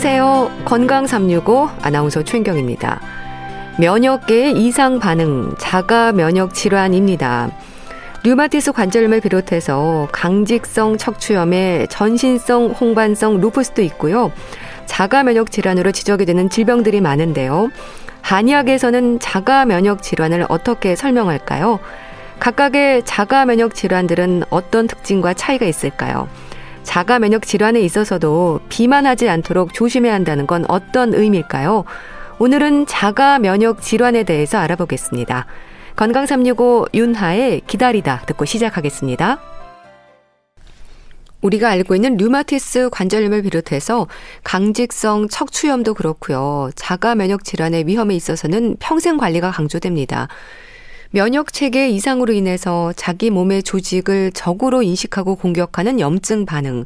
안녕하세요. 건강 365 아나운서 최인경입니다. 면역계의 이상 반응, 자가 면역 질환입니다. 류마티스 관절염을 비롯해서 강직성 척추염에 전신성 홍반성 루푸스도 있고요. 자가 면역 질환으로 지적이 되는 질병들이 많은데요. 한의학에서는 자가 면역 질환을 어떻게 설명할까요? 각각의 자가 면역 질환들은 어떤 특징과 차이가 있을까요? 자가 면역 질환에 있어서도 비만하지 않도록 조심해야 한다는 건 어떤 의미일까요? 오늘은 자가 면역 질환에 대해서 알아보겠습니다. 건강 365 윤하의 기다리다 듣고 시작하겠습니다. 우리가 알고 있는 류마티스 관절염을 비롯해서 강직성 척추염도 그렇고요. 자가 면역 질환의 위험에 있어서는 평생 관리가 강조됩니다. 면역 체계 이상으로 인해서 자기 몸의 조직을 적으로 인식하고 공격하는 염증 반응,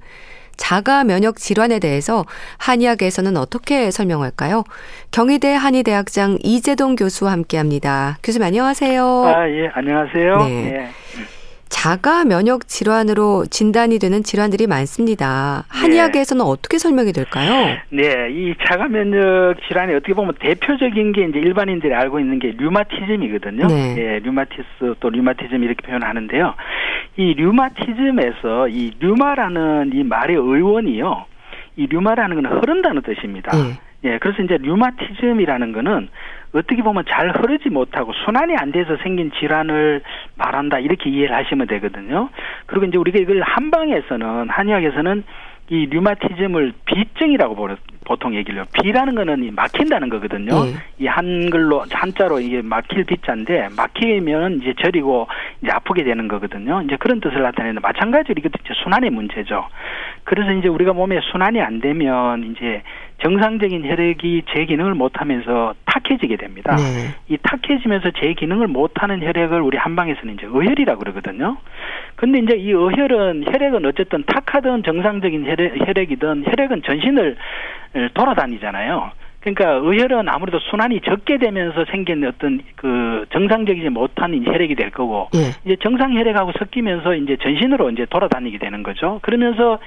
자가 면역 질환에 대해서 한의학에서는 어떻게 설명할까요? 경희대 한의대학장 이재동 교수와 함께 합니다. 교수님 안녕하세요. 아, 예, 안녕하세요. 네. 네. 자가 면역 질환으로 진단이 되는 질환들이 많습니다. 한의학에서는 네. 어떻게 설명이 될까요? 네, 이 자가 면역 질환이 어떻게 보면 대표적인 게 이제 일반인들이 알고 있는 게 류마티즘이거든요. 네. 네 류마티스 또 류마티즘 이렇게 표현하는데요. 이 류마티즘에서 이 류마라는 이 말의 의원이요. 이 류마라는 건 흐른다는 뜻입니다. 네. 예, 그래서 이제 류마티즘이라는 거는 어떻게 보면 잘 흐르지 못하고 순환이 안 돼서 생긴 질환을 말한다 이렇게 이해를 하시면 되거든요. 그리고 이제 우리가 이걸 한방에서는 한의학에서는 이 류마티즘을 비증이라고 보통 얘기를 해요. 비라는 거는 막힌다는 거거든요. 네. 이 한글로 한자로 이게 막힐 비자인데 막히면 이제 저리고 이제 아프게 되는 거거든요. 이제 그런 뜻을 나타내는 마찬가지로 이것도 이제 순환의 문제죠. 그래서 이제 우리가 몸에 순환이 안 되면 이제 정상적인 혈액이 제 기능을 못하면서 탁해지게 됩니다. 네. 이 탁해지면서 제 기능을 못하는 혈액을 우리 한방에서는 이제 의혈이라고 그러거든요. 근데 이제 이 의혈은 혈액은 어쨌든 탁하든 정상적인 혈액, 혈액이든 혈액은 전신을 돌아다니잖아요. 그러니까 의혈은 아무래도 순환이 적게 되면서 생긴 어떤 그 정상적이지 못한 혈액이 될 거고 예. 이제 정상 혈액하고 섞이면서 이제 전신으로 이제 돌아다니게 되는 거죠. 그러면서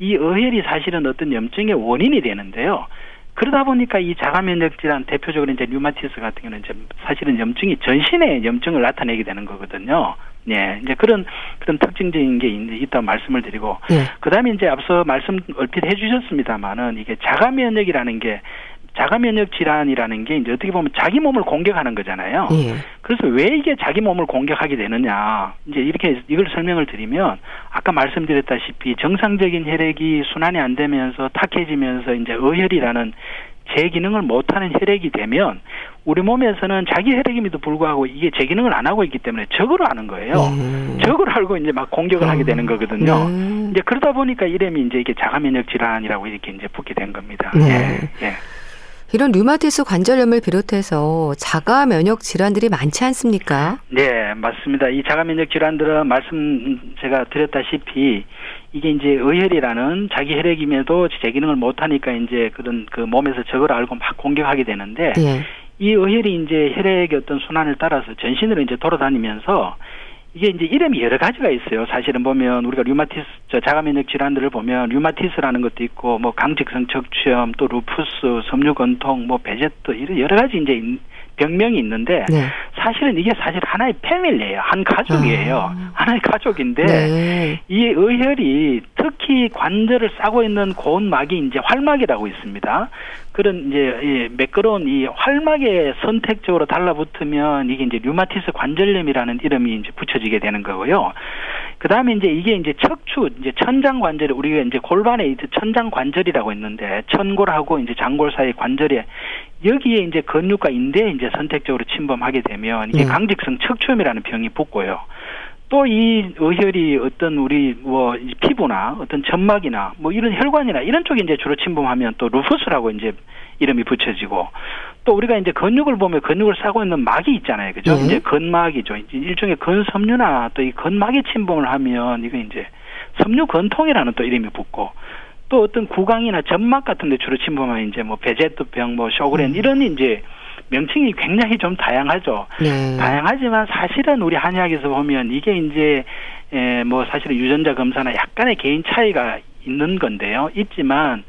이 의혈이 사실은 어떤 염증의 원인이 되는데요. 그러다 보니까 이 자가 면역 질환 대표적으로 이제 류마티스 같은 경우는 이제 사실은 염증이 전신에 염증을 나타내게 되는 거거든요. 예, 이제 그런 그런 특징적인 게 있, 있다 말씀을 드리고 예. 그다음에 이제 앞서 말씀 얼핏 해주셨습니다만은 이게 자가 면역이라는 게 자가 면역 질환이라는 게 이제 어떻게 보면 자기 몸을 공격하는 거잖아요. 예. 그래서 왜 이게 자기 몸을 공격하게 되느냐 이제 이렇게 이걸 설명을 드리면 아까 말씀드렸다시피 정상적인 혈액이 순환이 안 되면서 탁해지면서 이제 의혈이라는 제 기능을 못하는 혈액이 되면 우리 몸에서는 자기 혈액임에도 불구하고 이게 제 기능을 안 하고 있기 때문에 적으로 하는 거예요. 음. 적으로 알고 이제 막 공격을 음. 하게 되는 거거든요. 음. 이제 그러다 보니까 이름이 이제 이게 자가 면역 질환이라고 이렇게 이제 붙게 된 겁니다. 네. 예. 예. 이런 류마티스 관절염을 비롯해서 자가 면역 질환들이 많지 않습니까? 네, 맞습니다. 이 자가 면역 질환들은 말씀 제가 드렸다시피 이게 이제 어혈이라는 자기 혈액임에도 제 기능을 못 하니까 이제 그런 그 몸에서 적으로 알고 막 공격하게 되는데 네. 이 어혈이 이제 혈액의 어떤 순환을 따라서 전신으로 이제 돌아다니면서 이게 이제 이름이 여러 가지가 있어요. 사실은 보면 우리가 류마티스, 저 자가면역 질환들을 보면 류마티스라는 것도 있고 뭐 강직성 척추염, 또 루푸스, 섬유근통, 뭐 베체트 이런 여러 가지 이제 병명이 있는데 네. 사실은 이게 사실 하나의 패밀리예요. 한 가족이에요. 아. 하나의 가족인데 네. 이 의혈이 특히 관절을 싸고 있는 고운막이 이제 활막이라고 있습니다. 그런 이제 이 매끄러운 이 활막에 선택적으로 달라붙으면 이게 이제 류마티스 관절염이라는 이름이 이제 붙여지게 되는 거고요. 그 다음에 이제 이게 이제 척추, 이제 천장 관절, 우리가 이제 골반에 이제 천장 관절이라고 있는데 천골하고 이제 장골 사이 관절에 여기에 이제 근육과 인대에 이제 선택적으로 침범하게 되면 이게 네. 강직성 척추염이라는 병이 붙고요. 또 이 의혈이 어떤 우리 뭐 피부나 어떤 점막이나 뭐 이런 혈관이나 이런 쪽에 이제 주로 침범하면 또 루푸스라고 이제 이름이 붙여지고 또 우리가 이제 근육을 보면 근육을 싸고 있는 막이 있잖아요. 그죠? 네. 이제 근막이죠. 일종의 근섬유나 또 이 근막에 침범을 하면 이거 이제 섬유 근통이라는 또 이름이 붙고 또 어떤 구강이나 점막 같은 데 주로 침범하면 이제 뭐 베제트병, 뭐 쇼그렌 음. 이런 이제 명칭이 굉장히 좀 다양하죠. 네. 다양하지만 사실은 우리 한의학에서 보면 이게 이제 에, 뭐 사실은 유전자 검사나 약간의 개인 차이가 있는 건데요. 있지만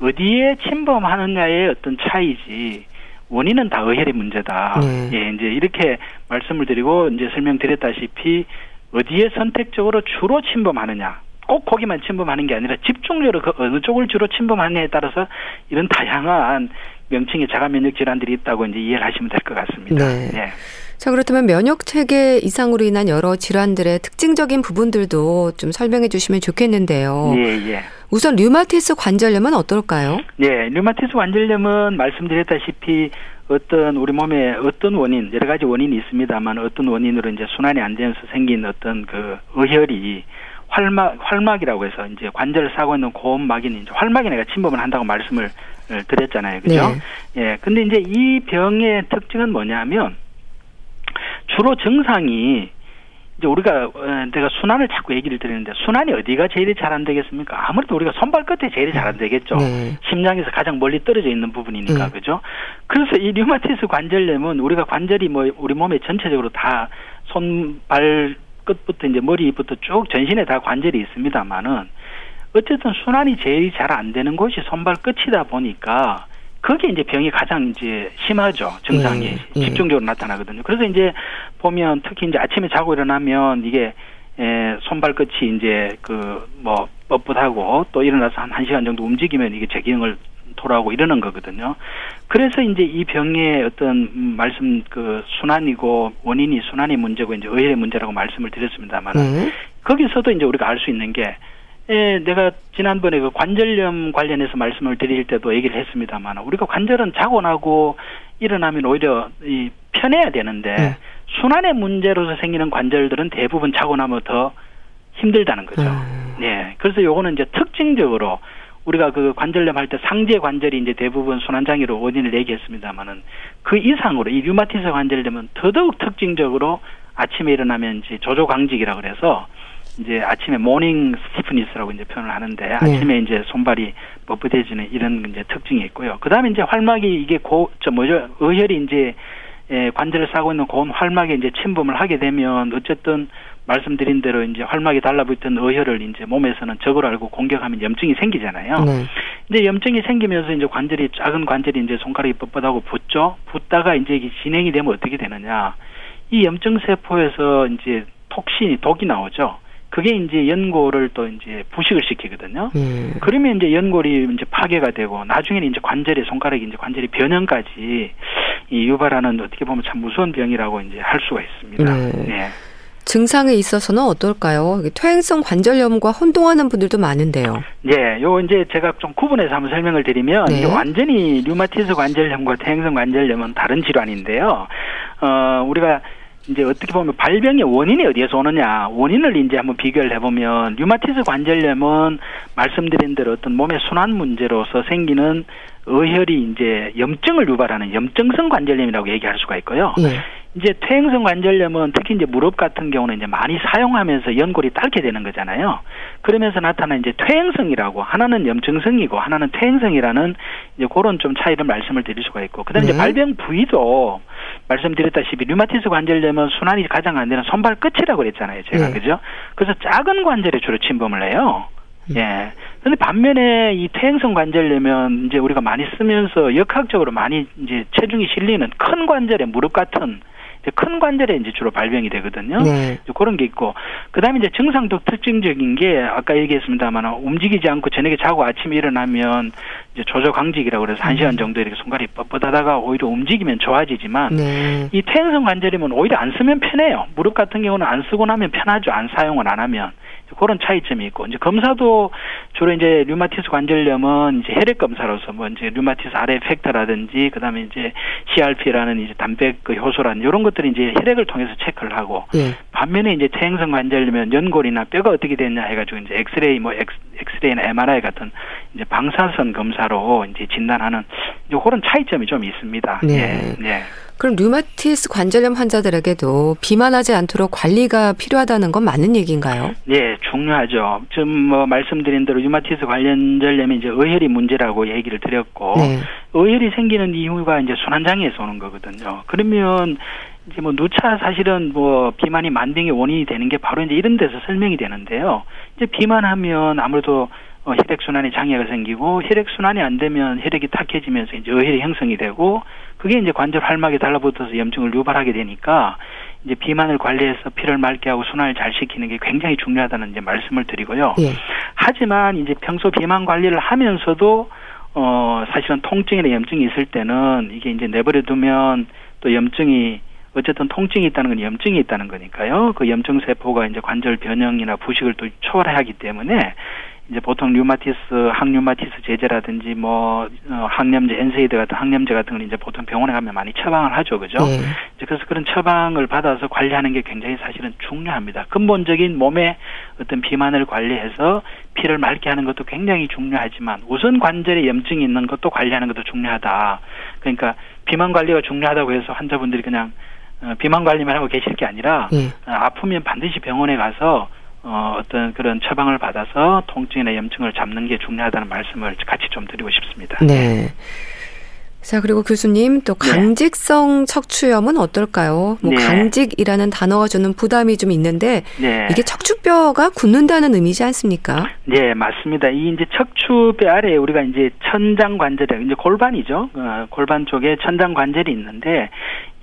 어디에 침범하느냐의 어떤 차이지 원인은 다 의혈의 문제다. 네. 예, 이제 이렇게 말씀을 드리고 이제 설명드렸다시피 어디에 선택적으로 주로 침범하느냐. 꼭 거기만 침범하는 게 아니라 집중적으로 그 어느 쪽을 주로 침범하느냐에 따라서 이런 다양한 명칭의 자가 면역 질환들이 있다고 이제 이해를 하시면 될 것 같습니다. 네. 네. 자, 그렇다면 면역 체계 이상으로 인한 여러 질환들의 특징적인 부분들도 좀 설명해 주시면 좋겠는데요. 예, 예. 우선 류마티스 관절염은 어떨까요? 네, 류마티스 관절염은 말씀드렸다시피 어떤 우리 몸에 어떤 원인 여러 가지 원인이 있습니다만 어떤 원인으로 이제 순환이 안 되면서 생긴 어떤 그 의혈이 활막 활막이라고 해서 이제 관절을 싸고 있는 고음막인 이제 활막에 내가 침범을 한다고 말씀을 드렸잖아요, 그죠? 네. 예, 근데 이제 이 병의 특징은 뭐냐면 주로 증상이 이제 우리가 어, 내가 순환을 자꾸 얘기를 드리는데 순환이 어디가 제일 잘 안 되겠습니까? 아무래도 우리가 손발 끝에 제일 잘 안 되겠죠. 네. 심장에서 가장 멀리 떨어져 있는 부분이니까 네. 그죠? 그래서 이 류마티스 관절염은 우리가 관절이 뭐 우리 몸에 전체적으로 다 손발 끝부터 이제 머리부터 쭉 전신에 다 관절이 있습니다만은 어쨌든 순환이 제일 잘 안 되는 곳이 손발 끝이다 보니까 그게 이제 병이 가장 이제 심하죠. 증상이 예, 예. 집중적으로 나타나거든요. 그래서 이제 보면 특히 이제 아침에 자고 일어나면 이게 에, 손발끝이 이제 그 뭐 뻣뻣하고 또 일어나서 한 1시간 정도 움직이면 이게 재기능을 돌아오고 이러는 거거든요. 그래서 이제 이 병의 어떤 말씀 그 순환이고 원인이 순환의 문제고 이제 의혈의 문제라고 말씀을 드렸습니다만 네. 거기서도 이제 우리가 알 수 있는 게 예, 내가 지난번에 그 관절염 관련해서 말씀을 드릴 때도 얘기를 했습니다만 우리가 관절은 자고 나고 일어나면 오히려 이 편해야 되는데 네. 순환의 문제로서 생기는 관절들은 대부분 자고 나면 더 힘들다는 거죠. 음. 예. 그래서 요거는 이제 특징적으로 우리가 그 관절염 할 때 상제 관절이 이제 대부분 순환장애로 원인을 얘기했습니다만은 그 이상으로 이 류마티스 관절염은 더더욱 특징적으로 아침에 일어나면 이제 조조 강직이라 그래서 이제 아침에 morning stiffness라고 이제 표현을 하는데 네. 아침에 이제 손발이 뻣뻣해지는 이런 이제 특징이 있고요. 그다음에 이제 활막이 이게 고 저 뭐죠 어혈이 이제 예, 관절을 싸고 있는 고온 활막에 이제 침범을 하게 되면 어쨌든 말씀드린 대로 이제 활막이 달라붙은 어혈을 이제 몸에서는 적으로 알고 공격하면 염증이 생기잖아요. 네. 근데 염증이 생기면서 이제 관절이 작은 관절이 이제 손가락이 뻣뻣하고 붙죠. 붙다가 이제 이게 진행이 되면 어떻게 되느냐? 이 염증 세포에서 이제 톡신이 독이 나오죠. 그게 이제 연골을 또 이제 부식을 시키거든요. 음. 그러면 이제 연골이 이제 파괴가 되고 나중에는 이제 관절의 손가락이 이제 관절이 변형까지 이 유발하는 어떻게 보면 참 무서운 병이라고 이제 할 수가 있습니다. 네. 네. 증상에 있어서는 어떨까요? 퇴행성 관절염과 혼동하는 분들도 많은데요. 네, 요 이제 제가 좀 구분해서 한번 설명을 드리면 네. 완전히 류마티스 관절염과 퇴행성 관절염은 다른 질환인데요. 어, 우리가 이제 어떻게 보면 발병의 원인이 어디에서 오느냐 원인을 이제 한번 비교를 해보면 류마티스 관절염은 말씀드린 대로 어떤 몸의 순환 문제로서 생기는 의혈이 이제 염증을 유발하는 염증성 관절염이라고 얘기할 수가 있고요. 네. 이제 퇴행성 관절염은 특히 이제 무릎 같은 경우는 이제 많이 사용하면서 연골이 닳게 되는 거잖아요. 그러면서 나타나는 이제 퇴행성이라고 하나는 염증성이고 하나는 퇴행성이라는 이제 그런 좀 차이를 말씀을 드릴 수가 있고 그다음에 네. 이제 발병 부위도 말씀드렸다시피 류마티스 관절염은 순환이 가장 안 되는 손발 끝이라고 그랬잖아요. 제가 네. 그죠? 그래서 작은 관절에 주로 침범을 해요. 음. 예. 근데 반면에 이 퇴행성 관절염은 이제 우리가 많이 쓰면서 역학적으로 많이 이제 체중이 실리는 큰 관절에 무릎 같은 큰 관절에 이제 주로 발병이 되거든요. 네. 그런 게 있고 그다음에 이제 증상도 특징적인 게 아까 얘기했습니다만 움직이지 않고 저녁에 자고 아침에 일어나면 이제 조저강직이라고 그래서 한 시간 음. 정도 이렇게 손가락이 뻣뻣하다가 오히려 움직이면 좋아지지만 네. 이 퇴행성 관절이면 오히려 안 쓰면 편해요. 무릎 같은 경우는 안 쓰고 나면 편하죠. 안 사용을 안 하면. 그런 차이점이 있고 이제 검사도 주로 이제 류마티스 관절염은 이제 혈액 검사로서 뭐 이제 류마티스 아레 팩터라든지 그다음에 이제 CRP라는 이제 단백 그 효소라는 이런 것들이 이제 혈액을 통해서 체크를 하고 예. 반면에 이제 퇴행성 관절염은 연골이나 뼈가 어떻게 됐냐 해가지고 이제 엑스레이 뭐 엑스, 엑스레이나 MRI 같은 이제 방사선 검사로 이제 진단하는 요런 차이점이 좀 있습니다. 네. 예. 네. 그럼 류마티스 관절염 환자들에게도 비만하지 않도록 관리가 필요하다는 건 맞는 얘기인가요? 네, 중요하죠. 지금 뭐 말씀드린 대로 류마티스 관절염이 이제 어혈이 문제라고 얘기를 드렸고 네. 어혈이 생기는 이유가 이제 순환장애에서 오는 거거든요. 그러면 이제 뭐 누차 사실은 뭐 비만이 만병의 원인이 되는 게 바로 이제 이런 데서 설명이 되는데요. 이제 비만하면 아무래도 어, 혈액 순환에 장애가 생기고 혈액 순환이 안 되면 혈액이 탁해지면서 이제 어혈이 형성이 되고 그게 이제 관절 활막에 달라붙어서 염증을 유발하게 되니까 이제 비만을 관리해서 피를 맑게 하고 순환을 잘 시키는 게 굉장히 중요하다는 이제 말씀을 드리고요. 예. 하지만 이제 평소 비만 관리를 하면서도 어 사실은 통증이나 염증이 있을 때는 이게 이제 내버려 두면 또 염증이 어쨌든 통증이 있다는 건 염증이 있다는 거니까요. 그 염증 세포가 이제 관절 변형이나 부식을 또 초래하기 때문에 이제 보통 류마티스, 항류마티스 제제라든지 뭐 어, 항염제, NSAID 같은 항염제 같은 건 이제 보통 병원에 가면 많이 처방을 하죠, 그죠? 네. 그래서 그런 처방을 받아서 관리하는 게 굉장히 사실은 중요합니다. 근본적인 몸의 어떤 비만을 관리해서 피를 맑게 하는 것도 굉장히 중요하지만 우선 관절에 염증이 있는 것도 관리하는 것도 중요하다. 그러니까 비만 관리가 중요하다고 해서 환자분들이 그냥 어, 비만 관리만 하고 계실 게 아니라 네. 아프면 반드시 병원에 가서 어, 어떤 그런 처방을 받아서 통증이나 염증을 잡는 게 중요하다는 말씀을 같이 좀 드리고 싶습니다. 네. 자, 그리고 교수님, 또 네. 강직성 네. 척추염은 어떨까요? 뭐, 네. 강직이라는 단어가 주는 부담이 좀 있는데, 네. 이게 척추뼈가 굳는다는 의미지 않습니까? 네, 맞습니다. 이 이제 척추뼈 아래에 우리가 이제 천장 관절, 이제 골반이죠. 어, 골반 쪽에 천장 관절이 있는데,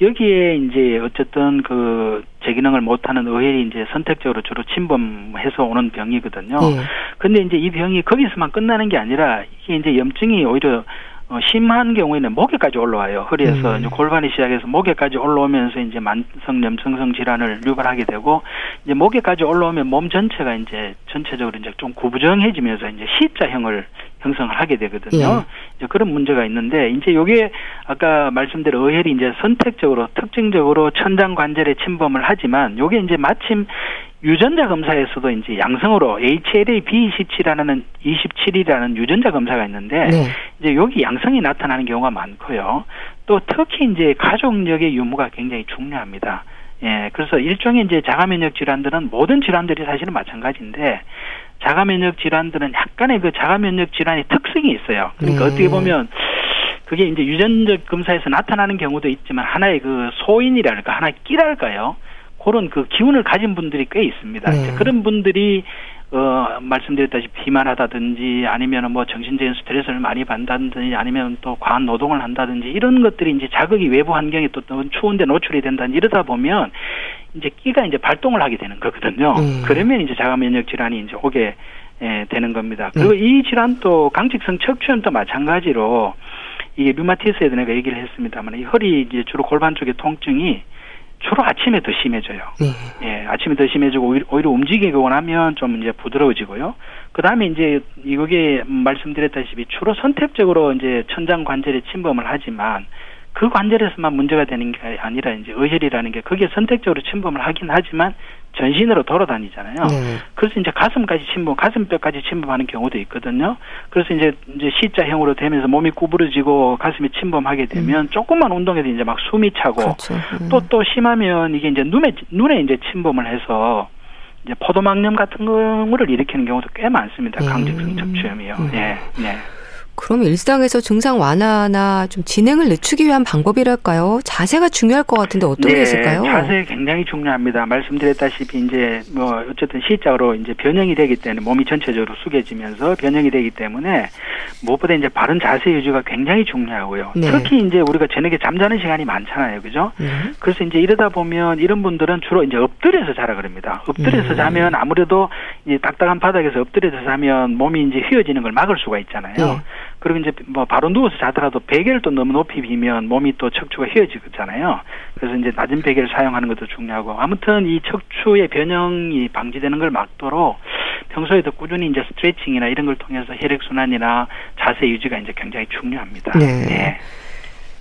여기에 이제 어쨌든 그 제기능을 못하는 의혈이 이제 선택적으로 주로 침범해서 오는 병이거든요. 네. 근데 이제 이 병이 거기서만 끝나는 게 아니라 이게 이제 염증이 오히려 어, 심한 경우에는 목에까지 올라와요. 허리에서 음. 이제 골반이 시작해서 목에까지 올라오면서 이제 만성 염증성 질환을 유발하게 되고 이제 목에까지 올라오면 몸 전체가 이제 전체적으로 이제 좀 구부정해지면서 이제 C자형을 형성을 하게 되거든요. 예. 이제 그런 문제가 있는데 이제 요게 아까 말씀드린 의혈이 이제 선택적으로 특징적으로 천장 관절에 침범을 하지만 요게 이제 마침 유전자 검사에서도 이제 양성으로 HLA B27이라는 27이라는 유전자 검사가 있는데 네. 이제 여기 양성이 나타나는 경우가 많고요. 또 특히 이제 가족력의 유무가 굉장히 중요합니다. 예, 그래서 일종의 이제 자가 면역 질환들은 모든 질환들이 사실은 마찬가지인데 자가 면역 질환들은 약간의 그 자가 면역 질환의 특성이 있어요. 그러니까 네. 어떻게 보면 그게 이제 유전적 검사에서 나타나는 경우도 있지만 하나의 그 소인이랄까 하나의 끼랄까요? 그런 그 기운을 가진 분들이 꽤 있습니다. 네. 그런 분들이 어 말씀드렸다시피 비만하다든지 아니면 뭐 정신적인 스트레스를 많이 받는다든지 아니면 또 과한 노동을 한다든지 이런 것들이 이제 자극이 외부 환경에 또 추운데 노출이 된다든지 이러다 보면 이제 끼가 이제 발동을 하게 되는 거거든요. 음. 그러면 이제 자가 면역 질환이 이제 오게 예, 되는 겁니다. 그리고 음. 이 질환도 강직성 척추염도 마찬가지로 이게 류마티스에 내가 얘기를 했습니다만 이 허리 이제 주로 골반 쪽의 통증이 주로 아침에 더 심해져요. 네. 예, 아침에 더 심해지고 오히려, 오히려 움직이고 나면 좀 이제 부드러워지고요. 그 다음에 이제 이거게 말씀드렸다시피 주로 선택적으로 이제 천장 관절에 침범을 하지만 그 관절에서만 문제가 되는 게 아니라 이제 의혈이라는 게 거기에 선택적으로 침범을 하긴 하지만 전신으로 돌아다니잖아요. 네. 그래서 이제 가슴까지 침범, 가슴뼈까지 침범하는 경우도 있거든요. 그래서 이제 이제 C자형으로 되면서 몸이 구부러지고 가슴이 침범하게 되면 음. 조금만 운동해도 이제 막 숨이 차고 또또 그렇죠. 음. 또 심하면 이게 이제 눈에 눈에 이제 침범을 해서 이제 포도막염 같은 거를 일으키는 경우도 꽤 많습니다. 네. 강직성 척추염이요. 음. 예, 네. 그럼 일상에서 증상 완화나 좀 진행을 늦추기 위한 방법이랄까요? 자세가 중요할 것 같은데 어떤 네, 게 있을까요? 자세 굉장히 중요합니다. 말씀드렸다시피 이제 뭐 어쨌든 시작으로 이제 변형이 되기 때문에 몸이 전체적으로 숙여지면서 변형이 되기 때문에 무엇보다 이제 바른 자세 유지가 굉장히 중요하고요. 네. 특히 이제 우리가 저녁에 잠자는 시간이 많잖아요, 그죠? 네. 그래서 이제 이러다 보면 이런 분들은 주로 이제 엎드려서 자라 그럽니다. 엎드려서 네. 자면 아무래도 이제 딱딱한 바닥에서 엎드려서 자면 몸이 이제 휘어지는 걸 막을 수가 있잖아요. 네. 그리고 이제 뭐 바로 누워서 자더라도 베개를 또 너무 높이 비면 몸이 또 척추가 휘어지잖아요. 그래서 이제 낮은 베개를 사용하는 것도 중요하고 아무튼 이 척추의 변형이 방지되는 걸 막도록 평소에도 꾸준히 이제 스트레칭이나 이런 걸 통해서 혈액 순환이나 자세 유지가 이제 굉장히 중요합니다. 네. 네.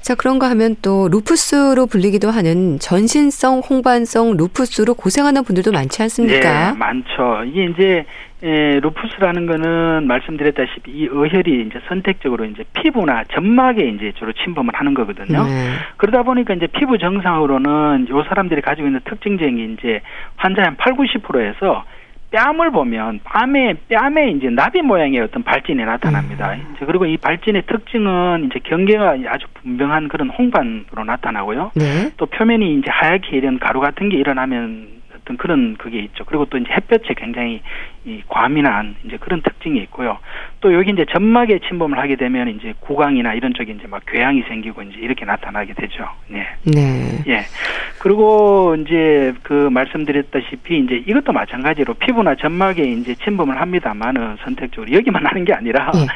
자, 그런가 하면 또 루푸스로 불리기도 하는 전신성 홍반성 루푸스로 고생하는 분들도 많지 않습니까? 네, 많죠. 이게 이제 에, 루푸스라는 거는 말씀드렸다시피 이 의혈이 이제 선택적으로 이제 피부나 점막에 이제 주로 침범을 하는 거거든요. 네. 그러다 보니까 이제 피부 정상으로는 요 사람들이 가지고 있는 특징적인 이제 환자의 한 8, 90%에서 뺨을 보면 뺨에 뺨에 이제 나비 모양의 어떤 발진이 나타납니다. 음. 그리고 이 발진의 특징은 이제 경계가 아주 분명한 그런 홍반으로 나타나고요. 네. 또 표면이 이제 하얗게 이런 가루 같은 게 일어나면 어떤 그런 그게 있죠. 그리고 또 이제 햇볕에 굉장히 이 과민한 이제 그런 특징이 있고요. 또 여기 이제 점막에 침범을 하게 되면 이제 구강이나 이런 쪽에 이제 막 궤양이 생기고 이제 이렇게 나타나게 되죠. 네. 네. 예. 그리고 이제 그 말씀드렸다시피 이제 이것도 마찬가지로 피부나 점막에 이제 침범을 합니다만은 선택적으로 여기만 하는 게 아니라 네.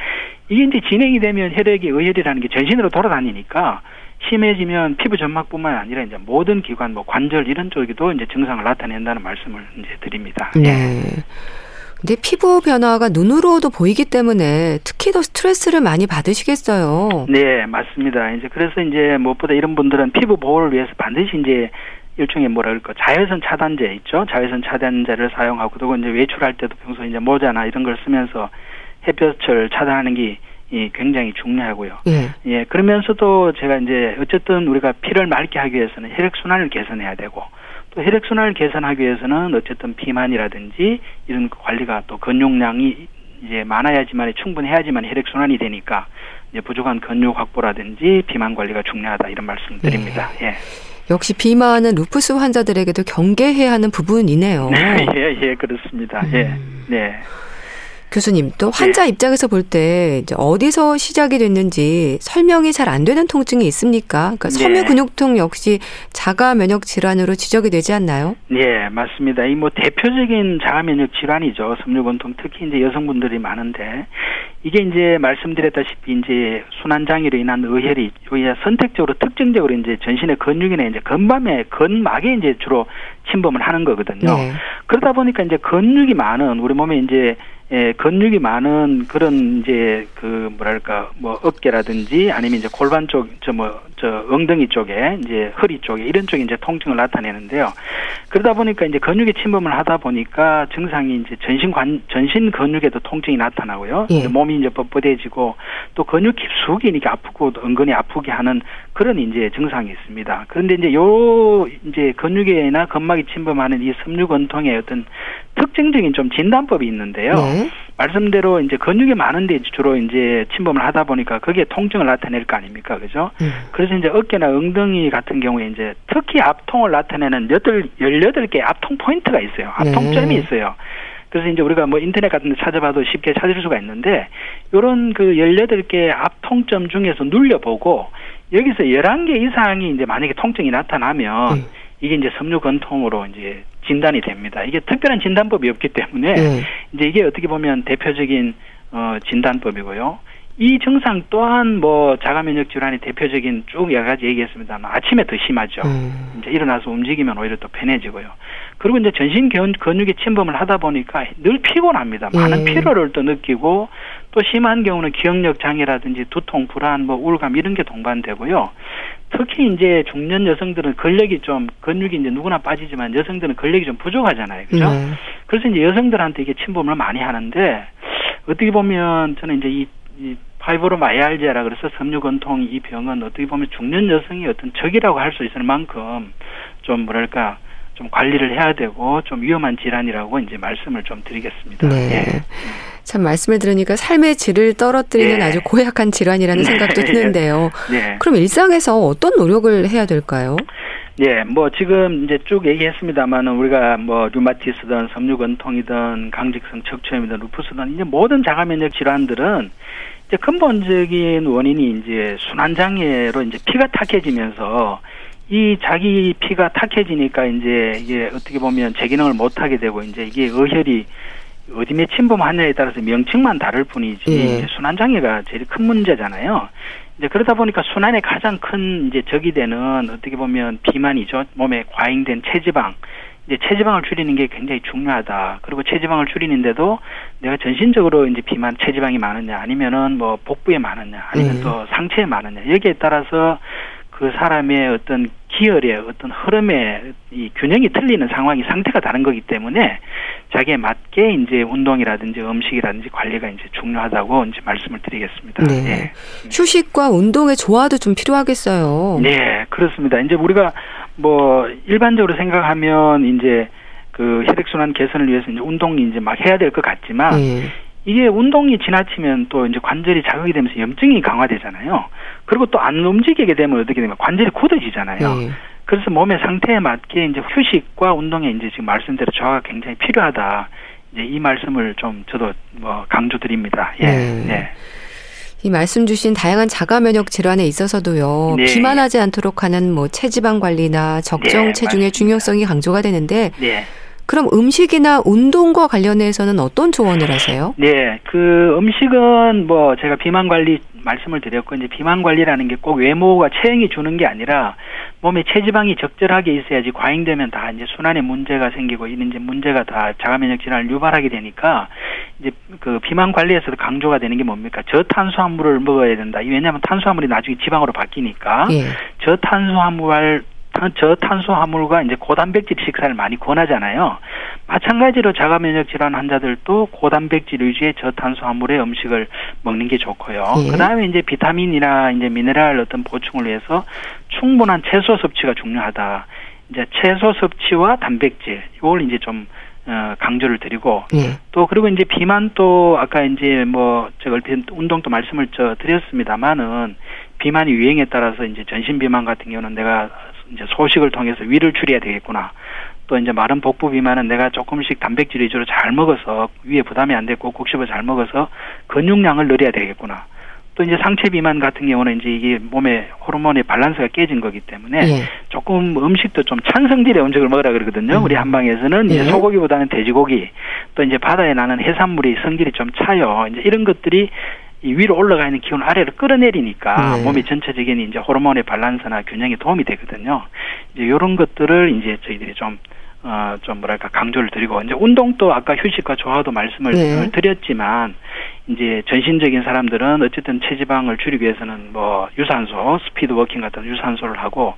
이게 이제 진행이 되면 혈액이 의혈이라는 게 전신으로 돌아다니니까 심해지면 피부 점막뿐만 아니라 이제 모든 기관, 뭐 관절 이런 쪽에도 이제 증상을 나타낸다는 말씀을 이제 드립니다. 네. 근데 피부 변화가 눈으로도 보이기 때문에 특히 더 스트레스를 많이 받으시겠어요. 네, 맞습니다. 이제 그래서 이제 무엇보다 이런 분들은 피부 보호를 위해서 반드시 이제 일종의 뭐라 그럴까 자외선 차단제 있죠. 자외선 차단제를 사용하고 또 이제 외출할 때도 평소 이제 모자나 이런 걸 쓰면서 햇볕을 차단하는 게 이 굉장히 중요하고요. 예. 예. 그러면서도 제가 이제 어쨌든 우리가 피를 맑게 하기 위해서는 혈액 순환을 개선해야 되고 또 혈액 순환을 개선하기 위해서는 어쨌든 비만이라든지 이런 관리가 또 근육량이 이제 많아야지만 충분해야지만 혈액 순환이 되니까 이제 부족한 근육 확보라든지 비만 관리가 중요하다 이런 말씀드립니다. 예. 예. 역시 비만은 루푸스 환자들에게도 경계해야 하는 부분이네요. 예, 예, 그렇습니다. 예. 음. 예. 네. 교수님 또 환자 네. 입장에서 볼때 어디서 시작이 됐는지 설명이 잘 안 되는 통증이 있습니까? 그러니까 섬유 네. 근육통 역시 자가 면역 질환으로 지적이 되지 않나요? 네, 맞습니다. 이 뭐 대표적인 자가 면역 질환이죠. 섬유 근통 특히 이제 여성분들이 많은데 이게 이제 말씀드렸다시피 이제 순환 장애로 인한 의혈이 선택적으로 특징적으로 이제 전신의 근육이나 이제 근밤에 근막에 이제 주로 침범을 하는 거거든요. 네. 그러다 보니까 이제 근육이 많은 우리 몸에 이제 예, 근육이 많은 그런 이제 그 뭐랄까 뭐 어깨라든지 아니면 이제 골반 쪽 저 뭐 저 뭐, 엉덩이 쪽에 이제 허리 쪽에 이런 쪽에 이제 통증을 나타내는데요. 그러다 보니까 이제 근육에 침범을 하다 보니까 증상이 이제 전신 관 전신 근육에도 통증이 나타나고요. 예. 몸이 이제 뻣뻣해지고 또 근육 깊숙이 이렇게 아프고 은근히 아프게 하는 그런 이제 증상이 있습니다. 그런데 이제 요 이제 근육에나 근막이 침범하는 이 섬유근통의 어떤 특징적인 좀 진단법이 있는데요. 네. 말씀대로 이제 근육이 많은데 주로 이제 침범을 하다 보니까 그게 통증을 나타낼 거 아닙니까, 그죠? 음. 그래서 이제 어깨나 엉덩이 같은 경우에 이제 특히 앞통을 나타내는 여덟 열여덟 개 앞통 포인트가 있어요. 앞통점이 네. 있어요. 그래서 이제 우리가 뭐 인터넷 같은 데 찾아봐도 쉽게 찾을 수가 있는데 요런 그 열여덟 개 앞통점 중에서 눌려보고 여기서 열한 개 이상이 이제 만약에 통증이 나타나면 음. 이게 이제 섬유건통으로 이제 진단이 됩니다. 이게 특별한 진단법이 없기 때문에 네. 이제 이게 어떻게 보면 대표적인 어 진단법이고요. 이 증상 또한 뭐 자가면역 질환의 대표적인 쭉 여러 가지 얘기했습니다만 아침에 더 심하죠. 음. 이제 일어나서 움직이면 오히려 또 편해지고요. 그리고 이제 전신 근육에 침범을 하다 보니까 늘 피곤합니다. 많은 음. 피로를 또 느끼고 또 심한 경우는 기억력 장애라든지 두통, 불안, 뭐 우울감 이런 게 동반되고요. 특히 이제 중년 여성들은 근력이 좀 근육이 이제 누구나 빠지지만 여성들은 근력이 좀 부족하잖아요. 그죠? 네. 그래서 이제 여성들한테 이게 침범을 많이 하는데 어떻게 보면 저는 이제 이, 이 fibromyalgia라 그래서 섬유근통 이 병은 어떻게 보면 중년 여성이 어떤 적이라고 할 수 있을 만큼 좀 뭐랄까 좀 관리를 해야 되고 좀 위험한 질환이라고 이제 말씀을 좀 드리겠습니다. 네. 예. 참 말씀을 들으니까 삶의 질을 떨어뜨리는 네. 아주 고약한 질환이라는 네. 생각도 드는데요. 네. 그럼 일상에서 어떤 노력을 해야 될까요? 예, 뭐 지금 이제 쭉 얘기했습니다만은 우리가 뭐 류마티스든 섬유건통이든 강직성 척추염이든 루푸스든 이제 모든 자가면역 질환들은 이제 근본적인 원인이 이제 순환 장애로 이제 피가 탁해지면서 이 자기 피가 탁해지니까 이제 이게 어떻게 보면 제 기능을 못 하게 되고 이제 이게 의혈이 어디에 침범하냐에 따라서 명칭만 다를 뿐이지 예. 순환 장애가 제일 큰 문제잖아요. 이제 그러다 보니까 순환의 가장 큰 이제 적이 되는 어떻게 보면 비만이죠. 몸에 과잉된 체지방. 이제 체지방을 줄이는 게 굉장히 중요하다. 그리고 체지방을 줄이는데도 내가 전신적으로 이제 비만 체지방이 많으냐 아니면은 뭐 복부에 많으냐 아니면 예. 또 상체에 많으냐 여기에 따라서 그 사람의 어떤 기혈의 어떤 흐름의 이 균형이 틀리는 상황이 상태가 다른 거기 때문에 자기에 맞게 이제 운동이라든지 음식이라든지 관리가 이제 중요하다고 이제 말씀을 드리겠습니다. 네. 네. 휴식과 운동의 조화도 좀 필요하겠어요. 네, 그렇습니다. 이제 우리가 뭐 일반적으로 생각하면 이제 그 혈액순환 개선을 위해서 이제 운동이 이제 막 해야 될 것 같지만 네. 이게 운동이 지나치면 또 이제 관절이 자극이 되면서 염증이 강화되잖아요. 그리고 또 안 움직이게 되면 어떻게 되면 관절이 굳어지잖아요. 네. 그래서 몸의 상태에 맞게 이제 휴식과 운동에 이제 지금 말씀대로 조화가 굉장히 필요하다. 이제 이 말씀을 좀 저도 뭐 강조드립니다. 예. 네. 네. 이 말씀 주신 다양한 자가 면역 질환에 있어서도요. 네. 비만하지 않도록 하는 뭐 체지방 관리나 적정 네, 체중의 맞습니다. 중요성이 강조가 되는데 네. 그럼 음식이나 운동과 관련해서는 어떤 조언을 하세요? 네, 그 음식은 뭐 제가 비만 관리 말씀을 드렸고 이제 비만 관리라는 게 꼭 외모가 체형이 주는 게 아니라 몸에 체지방이 적절하게 있어야지 과잉되면 다 이제 순환에 문제가 생기고 이런 이제 문제가 다 자가 면역 질환을 유발하게 되니까 이제 그 비만 관리에서도 강조가 되는 게 뭡니까 저탄수화물을 먹어야 된다. 왜냐하면 탄수화물이 나중에 지방으로 바뀌니까 예. 저탄수화물 저탄수화물과 이제 고단백질 식사를 많이 권하잖아요. 마찬가지로 자가 면역 질환 환자들도 고단백질 위주의 저탄수화물의 음식을 먹는 게 좋고요. 예. 그다음에 이제 비타민이나 이제 미네랄 어떤 보충을 위해서 충분한 채소 섭취가 중요하다. 이제 채소 섭취와 단백질 이걸 이제 좀 어, 강조를 드리고 예. 또 그리고 이제 비만 또 아까 이제 뭐 제가 얼핏 운동도 말씀을 저 드렸습니다만은 비만이 유행에 따라서 이제 전신 비만 같은 경우는 내가 이제 소식을 통해서 위를 줄여야 되겠구나. 또 이제 마른 복부 비만은 내가 조금씩 단백질 위주로 잘 먹어서 위에 부담이 안 되고 곡식을 잘 먹어서 근육량을 늘려야 되겠구나. 또 이제 상체 비만 같은 경우는 이제 이게 몸에 호르몬의 밸런스가 깨진 거기 때문에 예. 조금 음식도 좀 찬성질의 음식을 먹으라 그러거든요. 음. 우리 한방에서는 예. 이제 소고기보다는 돼지고기 또 이제 바다에 나는 해산물이 성질이 좀 차요. 이제 이런 것들이 이 위로 올라가 있는 기운 아래로 끌어내리니까 네. 몸의 전체적인 이제 호르몬의 밸런스나 균형에 도움이 되거든요. 이제 이런 것들을 이제 저희들이 좀 어, 좀 뭐랄까, 강조를 드리고, 이제 운동도 아까 휴식과 조화도 말씀을 네. 드렸지만, 이제 전신적인 사람들은 어쨌든 체지방을 줄이기 위해서는 뭐 유산소, speed walking 같은 유산소를 하고,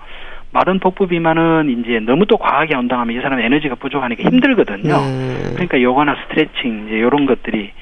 마른 복부 비만은 이제 너무 또 과하게 운동하면 이 사람 에너지가 부족하니까 힘들거든요. 네. 그러니까 요가나 스트레칭, 이제 요런 것들이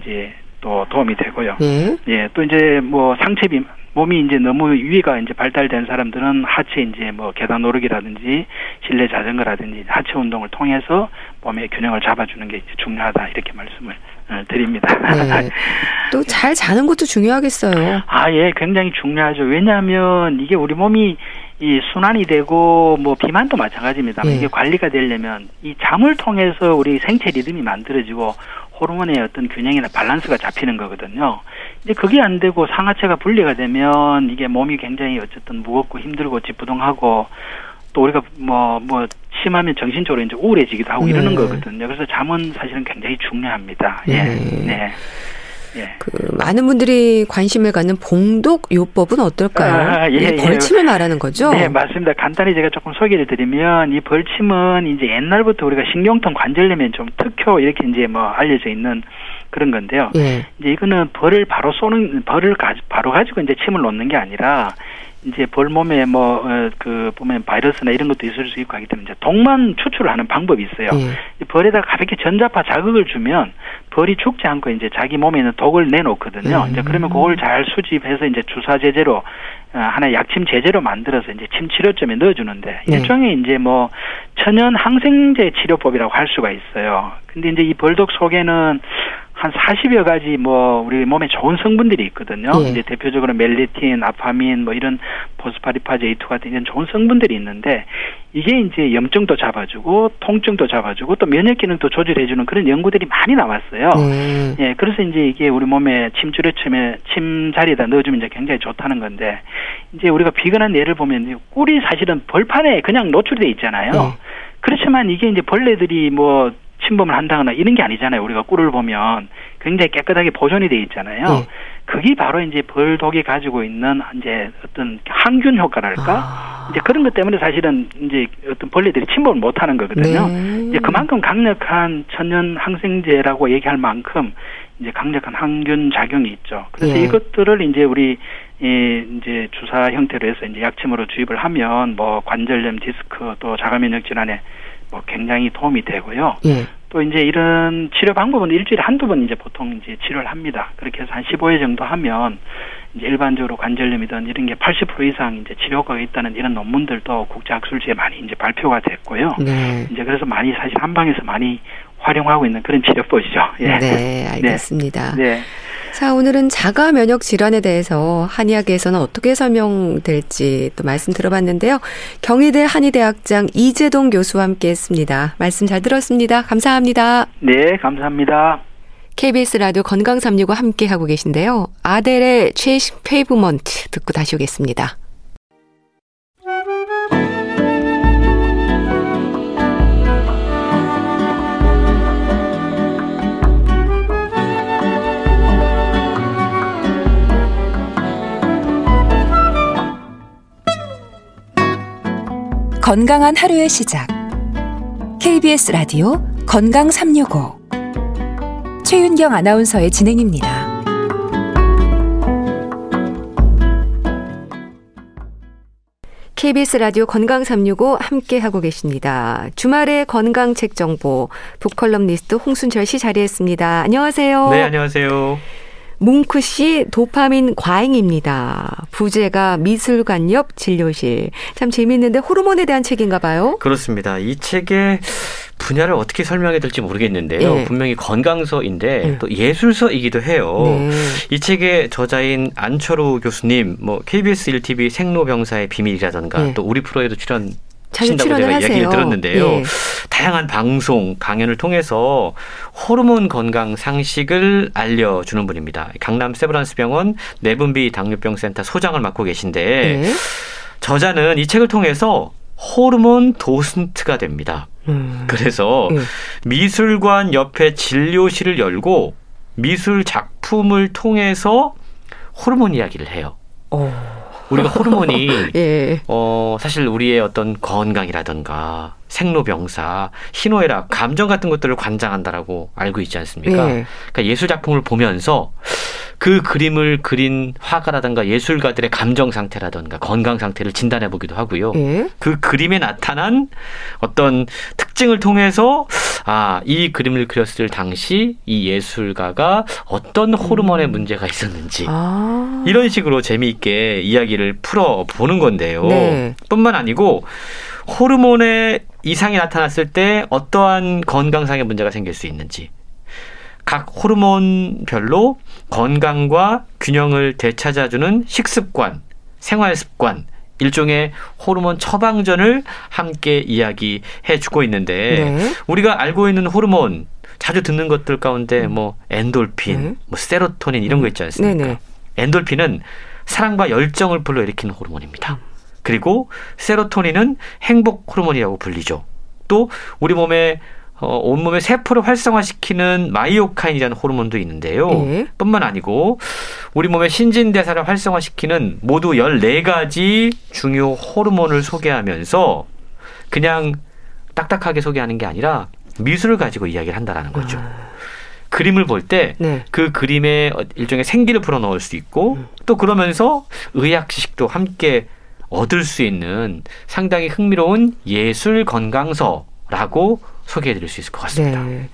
이제 또 도움이 되고요. 예. 예, 또 이제 뭐 상체 비 몸이 이제 너무 위가 이제 발달된 사람들은 하체 이제 뭐 계단 오르기라든지 실내 자전거라든지 하체 운동을 통해서 몸의 균형을 잡아주는 게 중요하다 이렇게 말씀을 어, 드립니다. 네. 또잘 자는 것도 중요하겠어요. 아, 예, 굉장히 중요하죠. 왜냐하면 이게 우리 몸이 이 순환이 되고 뭐 비만도 마찬가지입니다. 예. 이게 관리가 되려면 이 잠을 통해서 우리 생체 리듬이 만들어지고 호르몬의 어떤 균형이나 밸런스가 잡히는 거거든요. 이제 그게 안 되고 상하체가 분리가 되면 이게 몸이 굉장히 어쨌든 무겁고 힘들고 지부동하고 또 우리가 뭐뭐 뭐 심하면 정신적으로 이제 우울해지기도 하고 네. 이러는 거거든요. 그래서 잠은 사실은 굉장히 중요합니다. 예. 네. 네. 예. 그 많은 분들이 관심을 갖는 봉독 요법은 어떨까요? 아, 예, 예. 벌침을 말하는 거죠? 네, 맞습니다. 간단히 제가 조금 소개를 드리면 이 벌침은 이제 옛날부터 우리가 신경통 관절염에 좀 특효 이렇게 이제 뭐 알려져 있는 그런 건데요. 예. 이제 이거는 벌을 바로 쏘는 벌을 가, 바로 가지고 이제 침을 놓는 게 아니라 이제 벌 몸에 뭐그 어, 보면 바이러스나 이런 것도 있을 수 있고 하기 때문에 이제 독만 추출을 하는 방법이 있어요. 예. 벌에다 가볍게 전자파 자극을 주면 벌이 죽지 않고 이제 자기 몸에 있는 독을 내놓거든요. 예. 이제 그러면 그걸 잘 수집해서 이제 주사 제제로 어, 하나의 약침 제제로 만들어서 이제 침 치료점에 넣어주는데 예. 일종의 이제 뭐 천연 항생제 치료법이라고 할 수가 있어요. 근데 이제 이 벌독 속에는 한 40여 가지 뭐 우리 몸에 좋은 성분들이 있거든요. 예. 이제 대표적으로 멜리틴, 아파민 뭐 이런 포스파리파제 A2 같은 이런 좋은 성분들이 있는데 이게 이제 염증도 잡아주고 통증도 잡아주고 또 면역 기능도 조절해주는 그런 연구들이 많이 나왔어요. 음. 예, 그래서 이제 이게 우리 몸에 침줄에침에 침 자리에다 넣어주면 이제 굉장히 좋다는 건데 이제 우리가 비근한 예를 보면 꿀이 사실은 벌판에 그냥 노출돼 있잖아요. 네. 그렇지만 이게 이제 벌레들이 뭐 침범을 한다거나 이런 게 아니잖아요. 우리가 꿀을 보면 굉장히 깨끗하게 보존이 돼 있잖아요. 네. 그게 바로 이제 벌독이 가지고 있는 이제 어떤 항균 효과랄까? 아. 이제 그런 것 때문에 사실은 이제 어떤 벌레들이 침범을 못 하는 거거든요. 네. 이제 그만큼 강력한 천연 항생제라고 얘기할 만큼 이제 강력한 항균 작용이 있죠. 그래서 네. 이것들을 이제 우리 이 이제 주사 형태로 해서 이제 약침으로 주입을 하면 뭐 관절염, 디스크 또 자가 면역 질환에 뭐 굉장히 도움이 되고요. 예. 또 이제 이런 치료 방법은 일주일에 한두 번 이제 보통 이제 치료를 합니다. 그렇게 해서 한 15회 정도 하면 이제 일반적으로 관절염이든 이런 게 80% 이상 이제 치료 효과가 있다는 이런 논문들도 국제학술지에 많이 이제 발표가 됐고요. 네. 이제 그래서 많이 사실 한방에서 많이 활용하고 있는 그런 치료법이죠. 예. 네, 알겠습니다. 네. 네. 자, 오늘은 자가 면역 질환에 대해서 한의학에서는 어떻게 설명될지 또 말씀 들어봤는데요. 경희대 한의대학장 이재동 교수와 함께 했습니다. 말씀 잘 들었습니다. 감사합니다. 네, 감사합니다. KBS 라디오 건강 365 함께 하고 계신데요. 아델의 Chasing Pavements 듣고 다시 오겠습니다. 건강한 하루의 시작. KBS 라디오 건강 365. 최윤경 아나운서의 진행입니다. KBS 라디오 건강 365 함께 하고 계십니다. 주말의 건강 책 정보 북컬럼니스트 홍순철 씨 자리했습니다. 안녕하세요. 네, 안녕하세요. 뭉크 씨 도파민 과잉입니다. 부제가 미술관 옆 진료실. 참 재미있는데 호르몬에 대한 책인가 봐요. 그렇습니다. 이 책의 분야를 어떻게 설명해야 될지 모르겠는데요. 네. 분명히 건강서인데 네. 또 예술서이기도 해요. 네. 이 책의 저자인 안철우 교수님, 뭐 KBS 1TV 생로병사의 비밀이라던가 또 우리 프로에도 출연 자주 출연을 제가 하세요. 이야기를 들었는데요. 예. 다양한 방송, 강연을 통해서 호르몬 건강 상식을 알려주는 분입니다. 강남 세브란스 병원 내분비 당뇨병 센터 소장을 맡고 계신데 예. 저자는 이 책을 통해서 호르몬 도슨트가 됩니다. 음. 그래서 예. 미술관 옆에 진료실을 열고 미술 작품을 통해서 호르몬 이야기를 해요. 오. 우리가 호르몬이 예. 어 사실 우리의 어떤 건강이라든가 생로병사, 희노애락, 감정 같은 것들을 관장한다라고 알고 있지 않습니까? 예. 그러니까 예술 작품을 보면서 그 그림을 그린 화가라든가 예술가들의 감정 상태라든가 건강 상태를 진단해 보기도 하고요. 예? 그 그림에 나타난 어떤 특징을 통해서 아, 이 그림을 그렸을 당시 이 예술가가 어떤 호르몬의 음. 문제가 있었는지 아. 이런 식으로 재미있게 이야기를 풀어 보는 건데요. 네. 뿐만 아니고 호르몬의 이상이 나타났을 때 어떠한 건강상의 문제가 생길 수 있는지 각 호르몬별로 건강과 균형을 되찾아주는 식습관, 생활습관, 일종의 호르몬 처방전을 함께 이야기해 주고 있는데 네. 우리가 알고 있는 호르몬 자주 듣는 것들 가운데 음. 뭐 엔돌핀, 네. 뭐 세로토닌 이런 거 있지 않습니까? 네네. 엔돌핀은 사랑과 열정을 불러일으키는 호르몬입니다. 음. 그리고 세로토닌은 행복 호르몬이라고 불리죠. 또 우리 몸에 어, 온몸의 세포를 활성화시키는 마이오카인이라는 호르몬도 있는데요. 네. 뿐만 아니고 우리 몸의 신진대사를 활성화시키는 모두 14가지 중요 호르몬을 소개하면서 그냥 딱딱하게 소개하는 게 아니라 미술을 가지고 이야기를 한다라는 거죠. 아. 그림을 볼 때그 네. 그 그림에 일종의 생기를 불어넣을 수 있고 음. 또 그러면서 의학 지식도 함께 얻을 수 있는 상당히 흥미로운 예술 건강서라고 소개해 드릴 수 있을 것 같습니다. 네.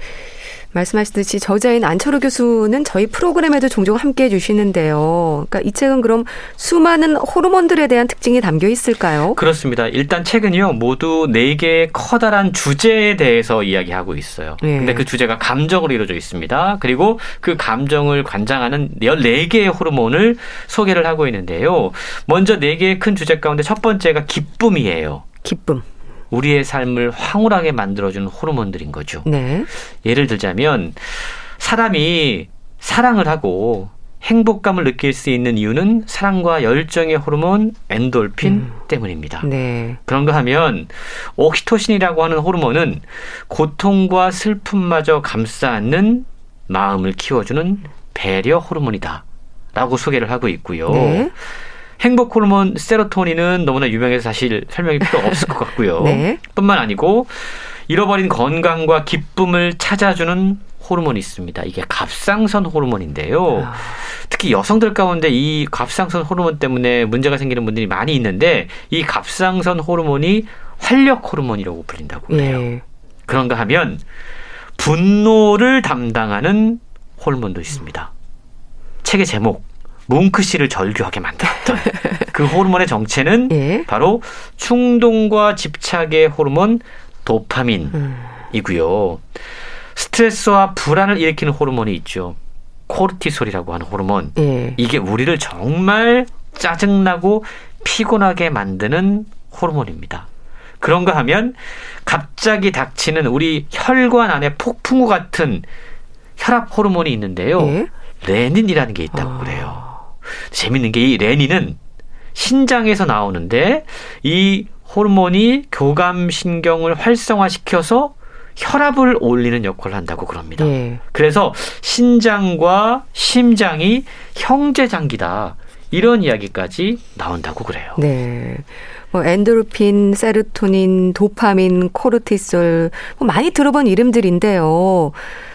말씀하셨듯이 저자인 안철호 교수는 저희 프로그램에도 종종 함께 해주시는데요. 그러니까 이 책은 그럼 수많은 호르몬들에 대한 특징이 담겨 있을까요? 그렇습니다. 일단 책은요 모두 네 개의 커다란 주제에 대해서 이야기하고 있어요. 네. 근데 그 주제가 감정으로 이루어져 있습니다. 그리고 그 감정을 관장하는 14개의 호르몬을 소개를 하고 있는데요. 먼저 네 개의 큰 주제 가운데 첫 번째가 기쁨이에요. 기쁨. 우리의 삶을 황홀하게 만들어주는 호르몬들인 거죠. 네. 예를 들자면 사람이 사랑을 하고 행복감을 느낄 수 있는 이유는 사랑과 열정의 호르몬 엔돌핀 음. 때문입니다. 네. 그런가 하면 옥시토신이라고 하는 호르몬은 고통과 슬픔마저 감싸 안는 마음을 키워주는 배려 호르몬이다. 라고 소개를 하고 있고요. 네. 행복 호르몬 세로토닌은 너무나 유명해서 사실 설명이 필요 없을 것 같고요. 네. 뿐만 아니고 잃어버린 건강과 기쁨을 찾아주는 호르몬이 있습니다. 이게 갑상선 호르몬인데요. 아. 특히 여성들 가운데 이 갑상선 호르몬 때문에 문제가 생기는 분들이 많이 있는데 이 갑상선 호르몬이 활력 호르몬이라고 불린다고 해요. 네. 그런가 하면 분노를 담당하는 호르몬도 있습니다. 책의 제목 뭉크 씨를 절규하게 만들었던 그 호르몬의 정체는 예? 바로 충동과 집착의 호르몬 도파민이고요. 음. 스트레스와 불안을 일으키는 호르몬이 있죠. 코르티솔이라고 하는 호르몬. 예. 이게 우리를 정말 짜증나고 피곤하게 만드는 호르몬입니다. 그런가 하면 갑자기 닥치는 우리 혈관 안에 폭풍우 같은 혈압 호르몬이 있는데요. 예? 레닌이라는 게 있다고 아... 그래요. 재밌는 게 이 레닌은 신장에서 나오는데 이 호르몬이 교감 신경을 활성화시켜서 혈압을 올리는 역할을 한다고 그럽니다. 예. 그래서 신장과 심장이 형제 장기다. 이런 이야기까지 나온다고 그래요. 네. 뭐 엔도르핀, 세르토닌, 도파민, 코르티솔 뭐 많이 들어본 이름들인데요.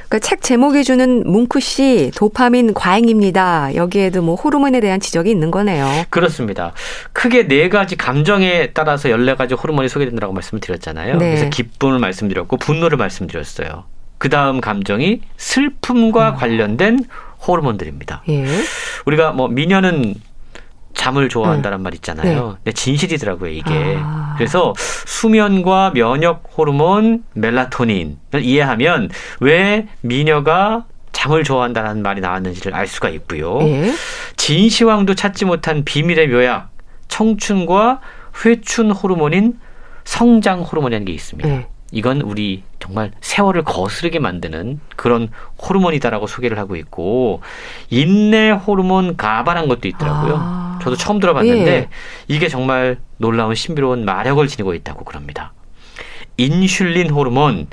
그러니까 책 제목이 주는 뭉크 씨 도파민 과잉입니다. 여기에도 뭐 호르몬에 대한 지적이 있는 거네요. 그렇습니다. 크게 네 가지 감정에 따라서 열네 가지 호르몬이 소개된다고 말씀을 드렸잖아요. 네. 그래서 기쁨을 말씀드렸고 분노를 말씀드렸어요. 그 다음 감정이 슬픔과 음. 관련된 호르몬들입니다. 예. 우리가 뭐 미녀는 잠을 좋아한다는 네. 말 있잖아요. 네. 진실이더라고요, 이게. 아. 그래서 수면과 면역 호르몬 멜라토닌을 이해하면 왜 미녀가 잠을 좋아한다는 말이 나왔는지를 알 수가 있고요. 네. 진시황도 찾지 못한 비밀의 묘약, 청춘과 회춘 호르몬인 성장 호르몬이라는 게 있습니다. 네. 이건 우리 정말 세월을 거스르게 만드는 그런 호르몬이다라고 소개를 하고 있고 인내 호르몬 가바란 것도 있더라고요. 아. 저도 처음 들어봤는데 예. 이게 정말 놀라운 신비로운 마력을 지니고 있다고 그럽니다. 인슐린 호르몬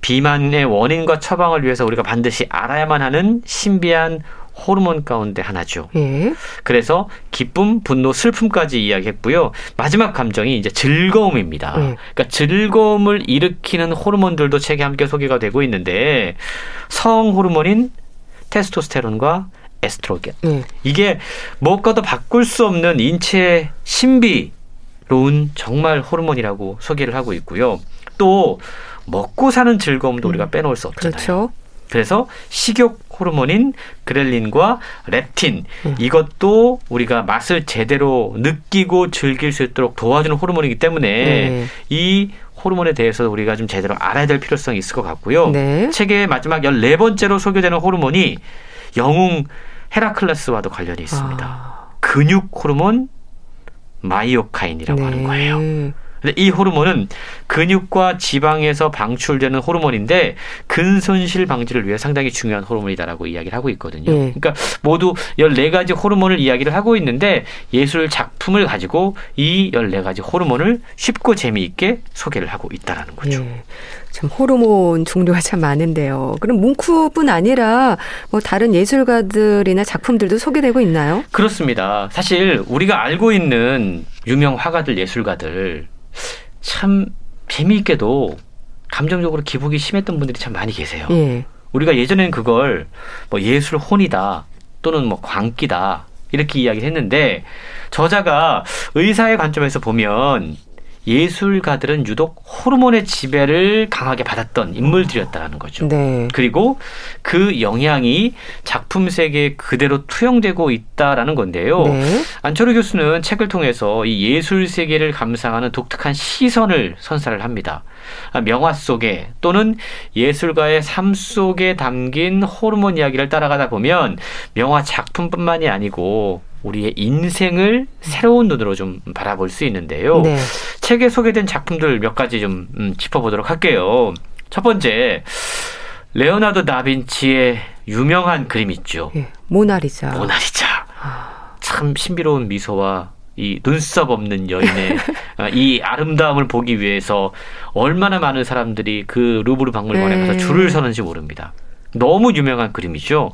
비만의 원인과 처방을 위해서 우리가 반드시 알아야만 하는 신비한 호르몬 가운데 하나죠. 예. 그래서 기쁨, 분노, 슬픔까지 이야기했고요. 마지막 감정이 이제 즐거움입니다. 예. 그러니까 즐거움을 일으키는 호르몬들도 책에 함께 소개가 되고 있는데 성 호르몬인 테스토스테론과 에스트로겐. 예. 이게 무엇과도 바꿀 수 없는 인체의 신비로운 정말 호르몬이라고 소개를 하고 있고요. 또 먹고 사는 즐거움도 우리가 음. 빼놓을 수 없잖아요. 그렇죠. 그래서 식욕 호르몬인 그렐린과 렙틴 음. 이것도 우리가 맛을 제대로 느끼고 즐길 수 있도록 도와주는 호르몬이기 때문에 네. 이 호르몬에 대해서 우리가 좀 제대로 알아야 될 필요성이 있을 것 같고요. 네. 책의 마지막 열네 번째로 소개되는 호르몬이 영웅 헤라클레스와도 관련이 있습니다. 아. 근육 호르몬 마이오카인이라고 네. 하는 거예요. 근데 이 호르몬은 근육과 지방에서 방출되는 호르몬인데 근손실 방지를 위해 상당히 중요한 호르몬이다라고 이야기를 하고 있거든요. 네. 그러니까 모두 14가지 호르몬을 이야기를 하고 있는데 예술 작품을 가지고 이 14가지 호르몬을 쉽고 재미있게 소개를 하고 있다라는 거죠. 네. 참 호르몬 종류가 참 많은데요. 그럼 뭉크뿐 아니라 뭐 다른 예술가들이나 작품들도 소개되고 있나요? 그렇습니다. 사실 우리가 알고 있는 유명 화가들, 예술가들 참 재미있게도 감정적으로 기복이 심했던 분들이 참 많이 계세요. 예. 우리가 예전에는 그걸 뭐 예술 혼이다 또는 뭐 광기다 이렇게 이야기를 했는데 저자가 의사의 관점에서 보면 예술가들은 유독 호르몬의 지배를 강하게 받았던 인물들이었다라는 거죠. 네. 그리고 그 영향이 작품 세계에 그대로 투영되고 있다라는 건데요. 네. 안철호 교수는 책을 통해서 이 예술 세계를 감상하는 독특한 시선을 선사를 합니다. 아, 명화 속에 또는 예술가의 삶 속에 담긴 호르몬 이야기를 따라가다 보면 명화 작품뿐만이 아니고 우리의 인생을 새로운 눈으로 좀 바라볼 수 있는데요. 네. 책에 소개된 작품들 몇 가지 좀 음, 짚어보도록 할게요. 첫 번째, 레오나르도 다빈치의 유명한 그림 있죠. 예, 모나리자. 모나리자. 참 신비로운 미소와 이 눈썹 없는 여인의 아, 이 아름다움을 보기 위해서 얼마나 많은 사람들이 그 루브르 박물관에 가서 네. 줄을 서는지 모릅니다. 너무 유명한 그림이죠.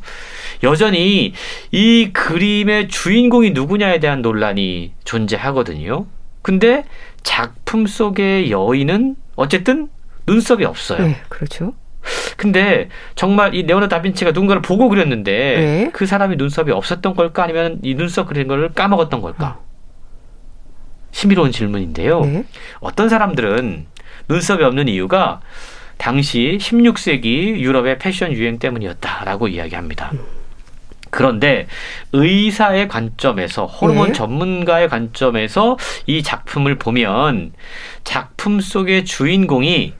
여전히 이 그림의 주인공이 누구냐에 대한 논란이 존재하거든요. 근데 작품 속의 여인은 어쨌든 눈썹이 없어요. 네, 그렇죠. 근데 정말 이 레오나 다빈치가 누군가를 보고 그렸는데 네. 그 사람이 눈썹이 없었던 걸까 아니면 이 눈썹 그린 걸 까먹었던 걸까? 어. 신비로운 질문인데요. 네. 어떤 사람들은 눈썹이 없는 이유가 당시 16세기 유럽의 패션 유행 때문이었다라고 이야기합니다. 그런데 의사의 관점에서 호르몬 네. 전문가의 관점에서 이 작품을 보면 작품 속의 주인공이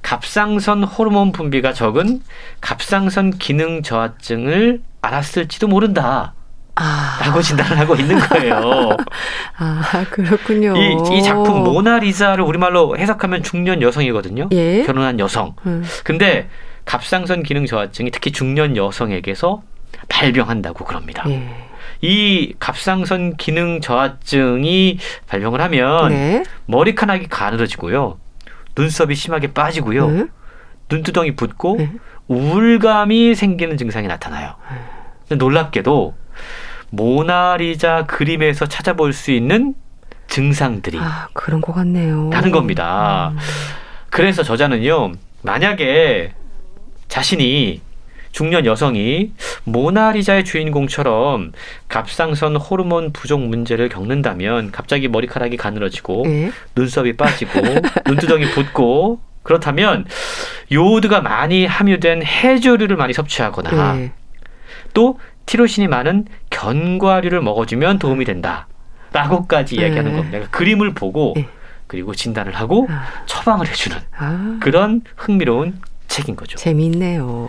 갑상선 호르몬 분비가 적은 갑상선 기능 저하증을 알았을지도 모른다. 아. 라고 진단을 하고 있는 거예요. 아, 그렇군요. 이, 이 작품 모나리자를 우리말로 해석하면 중년 여성이거든요. 예? 결혼한 여성. 음. 근데 갑상선 기능 저하증이 특히 중년 여성에게서 발병한다고 그럽니다. 예. 이 갑상선 기능 저하증이 발병을 하면 네. 머리카락이 가늘어지고요. 눈썹이 심하게 빠지고요. 네. 눈두덩이 붓고 네. 우울감이 생기는 증상이 나타나요. 놀랍게도 모나리자 그림에서 찾아볼 수 있는 증상들이 아, 그런 것 같네요. 다른 겁니다. 음. 그래서 저자는요, 만약에 자신이 중년 여성이 모나리자의 주인공처럼 갑상선 호르몬 부족 문제를 겪는다면 갑자기 머리카락이 가늘어지고 네. 눈썹이 빠지고 눈두덩이 붓고 그렇다면 요오드가 많이 함유된 해조류를 많이 섭취하거나 네. 또 티로신이 많은 견과류를 먹어주면 도움이 된다. 라고까지 네. 이야기하는 겁니다. 그러니까 그림을 보고 네. 그리고 진단을 하고 아. 처방을 해주는 아. 그런 흥미로운 책인 거죠. 재미있네요.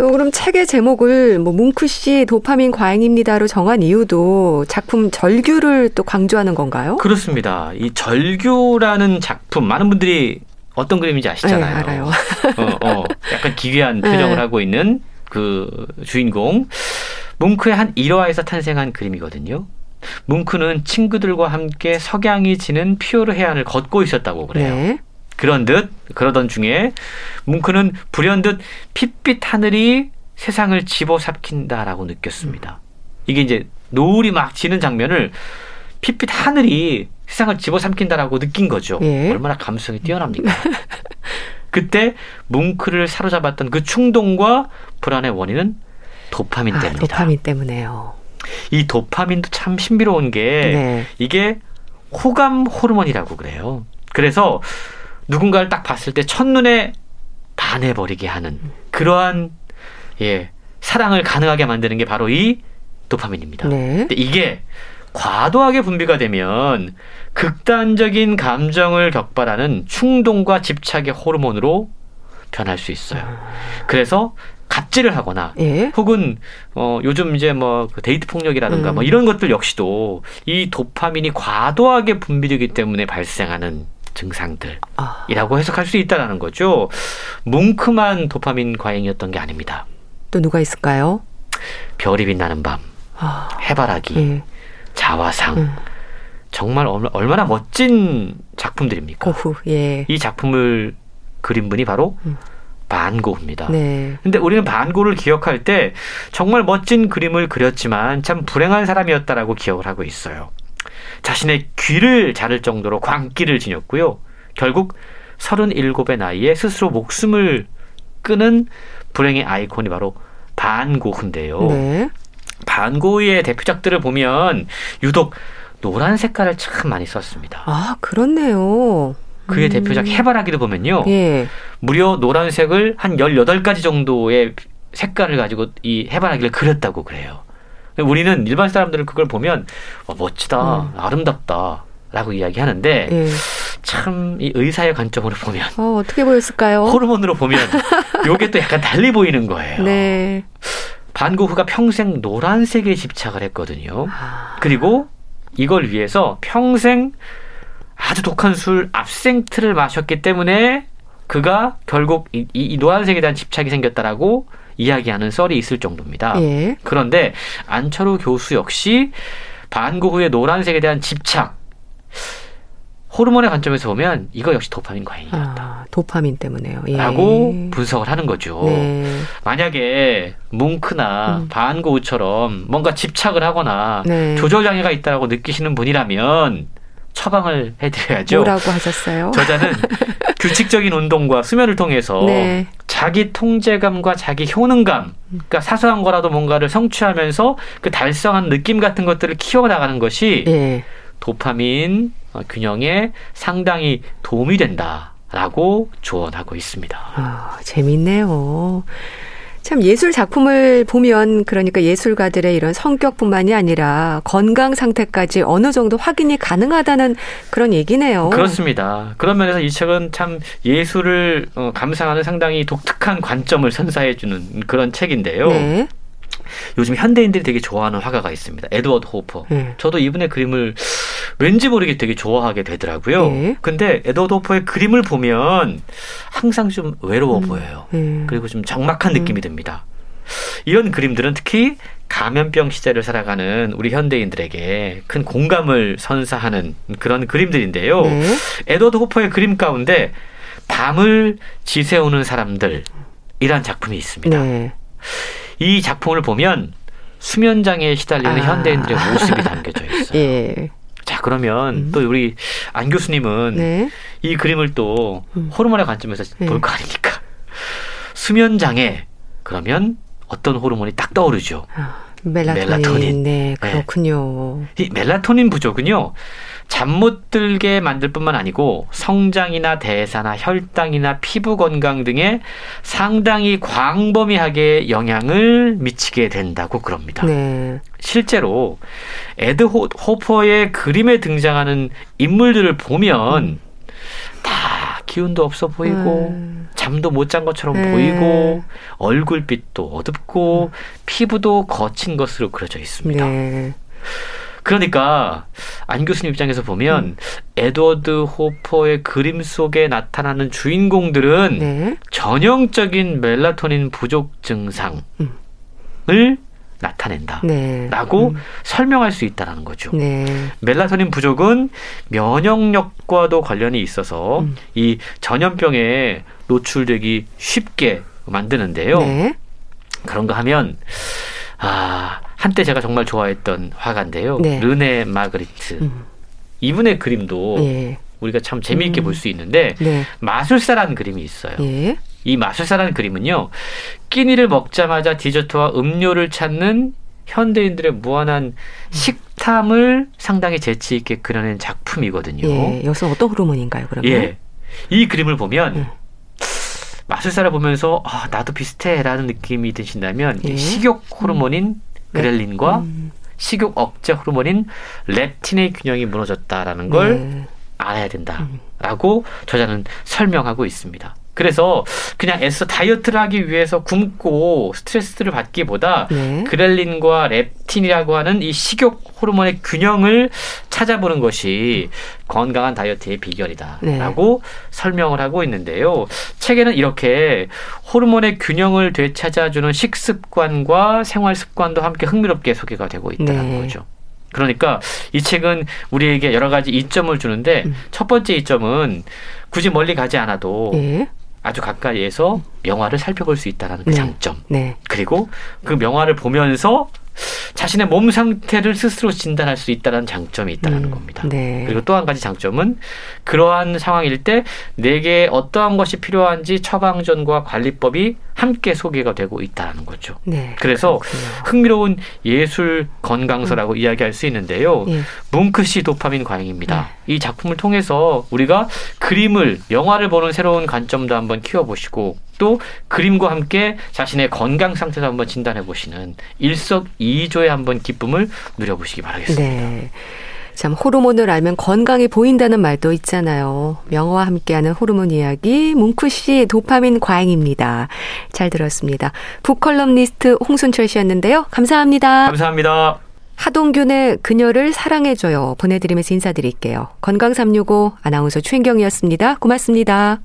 또 그럼 책의 제목을 뭐 뭉크 씨 도파민 과잉입니다로 정한 이유도 작품 절규를 또 강조하는 건가요? 그렇습니다. 이 절규라는 작품 많은 분들이 어떤 그림인지 아시잖아요. 네, 알아요. 어, 어, 약간 기괴한 표정을 네. 하고 있는 그 주인공 뭉크의 한 일화에서 탄생한 그림이거든요. 뭉크는 친구들과 함께 석양이 지는 피오르 해안을 걷고 있었다고 그래요. 네. 그런 듯 그러던 중에 뭉크는 불현듯 핏빛 하늘이 세상을 집어삼킨다라고 느꼈습니다. 이게 이제 노을이 막 지는 장면을 핏빛 하늘이 세상을 집어삼킨다라고 느낀 거죠. 예. 얼마나 감성이 뛰어납니까? 그때 뭉크를 사로잡았던 그 충동과 불안의 원인은 도파민 아, 때문이다. 도파민 때문에요. 이 도파민도 참 신비로운 게 네. 이게 호감 호르몬이라고 그래요. 그래서 누군가를 딱 봤을 때 첫눈에 반해버리게 하는 그러한 예 사랑을 가능하게 만드는 게 바로 이 도파민입니다. 네. 근데 이게 과도하게 분비가 되면 극단적인 감정을 격발하는 충동과 집착의 호르몬으로 변할 수 있어요. 그래서 갑질을 하거나 예? 혹은 어 요즘 이제 뭐그 데이트 폭력이라든가 음. 뭐 이런 것들 역시도 이 도파민이 과도하게 분비되기 때문에 발생하는 증상들이라고 아. 해석할 수 있다라는 거죠. 뭉크만 도파민 과잉이었던 게 아닙니다. 또 누가 있을까요? 별이 빛나는 밤, 아. 해바라기, 예. 자화상. 음. 정말 얼마나 멋진 작품들입니까? 오후, 예. 이 작품을 그린 분이 바로 음. 반고입니다. 네. 근데 우리는 반고를 기억할 때 정말 멋진 그림을 그렸지만 참 불행한 사람이었다라고 기억을 하고 있어요. 자신의 귀를 자를 정도로 광기를 지녔고요. 결국 37의 나이에 스스로 목숨을 끊은 불행의 아이콘이 바로 반고흐인데요. 네. 반고의 대표작들을 보면 유독 노란 색깔을 참 많이 썼습니다. 아, 그렇네요. 그의 음. 대표작 해바라기를 보면요. 예. 무려 노란색을 한 18가지 정도의 색깔을 가지고 이 해바라기를 그렸다고 그래요. 우리는 일반 사람들은 그걸 보면 와, 멋지다, 음. 아름답다. 라고 이야기하는데 예. 참이 의사의 관점으로 보면 어, 어떻게 보였을까요? 호르몬으로 보면 요게 또 약간 달리 보이는 거예요. 네. 반고흐가 평생 노란색에 집착을 했거든요. 아. 그리고 이걸 위해서 평생 아주 독한 술 압생트를 마셨기 때문에 그가 결국 이, 이 노란색에 대한 집착이 생겼다라고 이야기하는 썰이 있을 정도입니다. 예. 그런데 안철우 교수 역시 반고흐의 노란색에 대한 집착 호르몬의 관점에서 보면 이거 역시 도파민 과잉이었다. 아, 도파민 때문에요. 예. 라고 분석을 하는 거죠. 네. 만약에 뭉크나 음. 반고흐처럼 뭔가 집착을 하거나 네. 조절 장애가 있다고 느끼시는 분이라면 처방을 해드려야죠. 뭐라고 하셨어요? 저자는 규칙적인 운동과 수면을 통해서 네. 자기 통제감과 자기 효능감, 그러니까 사소한 거라도 뭔가를 성취하면서 그 달성한 느낌 같은 것들을 키워나가는 것이 네. 도파민 어, 균형에 상당히 도움이 된다라고 조언하고 있습니다. 아, 재밌네요. 참 예술 작품을 보면 그러니까 예술가들의 이런 성격뿐만이 아니라 건강 상태까지 어느 정도 확인이 가능하다는 그런 얘기네요. 그렇습니다. 그런 면에서 이 책은 참 예술을 어, 감상하는 상당히 독특한 관점을 선사해 주는 그런 책인데요. 네. 요즘 현대인들이 되게 좋아하는 화가가 있습니다. 에드워드 호퍼. 네. 저도 이분의 그림을 왠지 모르게 되게 좋아하게 되더라고요. 네. 근데 에드워드 호퍼의 그림을 보면 항상 좀 외로워 음. 보여요. 네. 그리고 좀 적막한 음. 느낌이 듭니다. 이런 그림들은 특히 감염병 시대를 살아가는 우리 현대인들에게 큰 공감을 선사하는 그런 그림들인데요. 네. 에드워드 호퍼의 그림 가운데 밤을 지새우는 사람들이란 작품이 있습니다. 네. 이 작품을 보면 수면장애에 시달리는 아. 현대인들의 모습이 담겨져 있어요. 예. 자 그러면 음. 또 우리 안 교수님은 네. 이 그림을 또 음. 호르몬의 관점에서 네. 볼거 아닙니까? 수면 장애 그러면 어떤 호르몬이 딱 떠오르죠. 아, 멜라토닌. 멜라토닌. 네, 그렇군요. 네. 이 멜라토닌 부족은요. 잠 못 들게 만들 뿐만 아니고 성장이나 대사나 혈당이나 피부 건강 등에 상당히 광범위하게 영향을 미치게 된다고 그럽니다. 네. 실제로 에드 호퍼의 그림에 등장하는 인물들을 보면 음. 다 기운도 없어 보이고 음. 잠도 못 잔 것처럼 네. 보이고 얼굴빛도 어둡고 음. 피부도 거친 것으로 그려져 있습니다. 네. 그러니까 안 교수님 입장에서 보면 음. 에드워드 호퍼의 그림 속에 나타나는 주인공들은 네. 전형적인 멜라토닌 부족 증상을 음. 나타낸다. 네. 라고 음. 설명할 수 있다라는 거죠. 네. 멜라토닌 부족은 면역력과도 관련이 있어서 음. 이 전염병에 노출되기 쉽게 만드는데요. 네. 그런가 하면 아 한때 제가 정말 좋아했던 화가인데요. 네. 르네 마그리트 음. 이분의 그림도 네. 우리가 참 재미있게 음. 볼수 있는데 네. 마술사라는 그림이 있어요. 예. 이 마술사라는 그림은요 끼니를 먹자마자 디저트와 음료를 찾는 현대인들의 무한한 음. 식탐을 상당히 재치 있게 그려낸 작품이거든요. 예, 여기서 어떤 호르몬인가요, 그러면? 예. 이 그림을 보면 음. 마술사를 보면서 아, 나도 비슷해라는 느낌이 드신다면 예? 식욕 호르몬인 음. 그렐린과 음. 식욕 억제 호르몬인 렙틴의 균형이 무너졌다라는 걸 네. 알아야 된다라고 음. 저자는 설명하고 있습니다. 그래서 그냥 애써 다이어트를 하기 위해서 굶고 스트레스를 받기보다 네. 그렐린과 렙틴이라고 하는 이 식욕 호르몬의 균형을 찾아보는 것이 건강한 다이어트의 비결이다라고 네. 설명을 하고 있는데요. 책에는 이렇게 호르몬의 균형을 되찾아주는 식습관과 생활 습관도 함께 흥미롭게 소개가 되고 있다는 네. 거죠. 그러니까 이 책은 우리에게 여러 가지 이점을 주는데 음. 첫 번째 이점은 굳이 멀리 가지 않아도 네. 아주 가까이에서 명화를 살펴볼 수 있다는 그 네. 장점. 네. 그리고 그 명화를 보면서 자신의 몸 상태를 스스로 진단할 수 있다는 장점이 있다는 음, 겁니다. 네. 그리고 또 한 가지 장점은 그러한 상황일 때 내게 어떠한 것이 필요한지 처방전과 관리법이 함께 소개가 되고 있다는 거죠. 네, 그래서 그렇군요. 흥미로운 예술 건강서라고 음. 이야기할 수 있는데요. 네. 뭉크시 도파민 과잉입니다. 네. 이 작품을 통해서 우리가 그림을 영화를 보는 새로운 관점도 한번 키워보시고 또 그림과 함께 자신의 건강 상태도 한번 진단해 보시는 일석이 조의 한번 기쁨을 누려보시기 바라겠습니다. 네. 참 호르몬을 알면 건강해 보인다는 말도 있잖아요. 명화와 함께하는 호르몬 이야기 뭉크 씨 도파민 과잉입니다. 잘 들었습니다. 북컬럼니스트 홍순철 씨였는데요. 감사합니다. 감사합니다. 하동균의 그녀를 사랑해줘요. 보내드리면서 인사드릴게요. 건강365 아나운서 최인경이었습니다. 고맙습니다.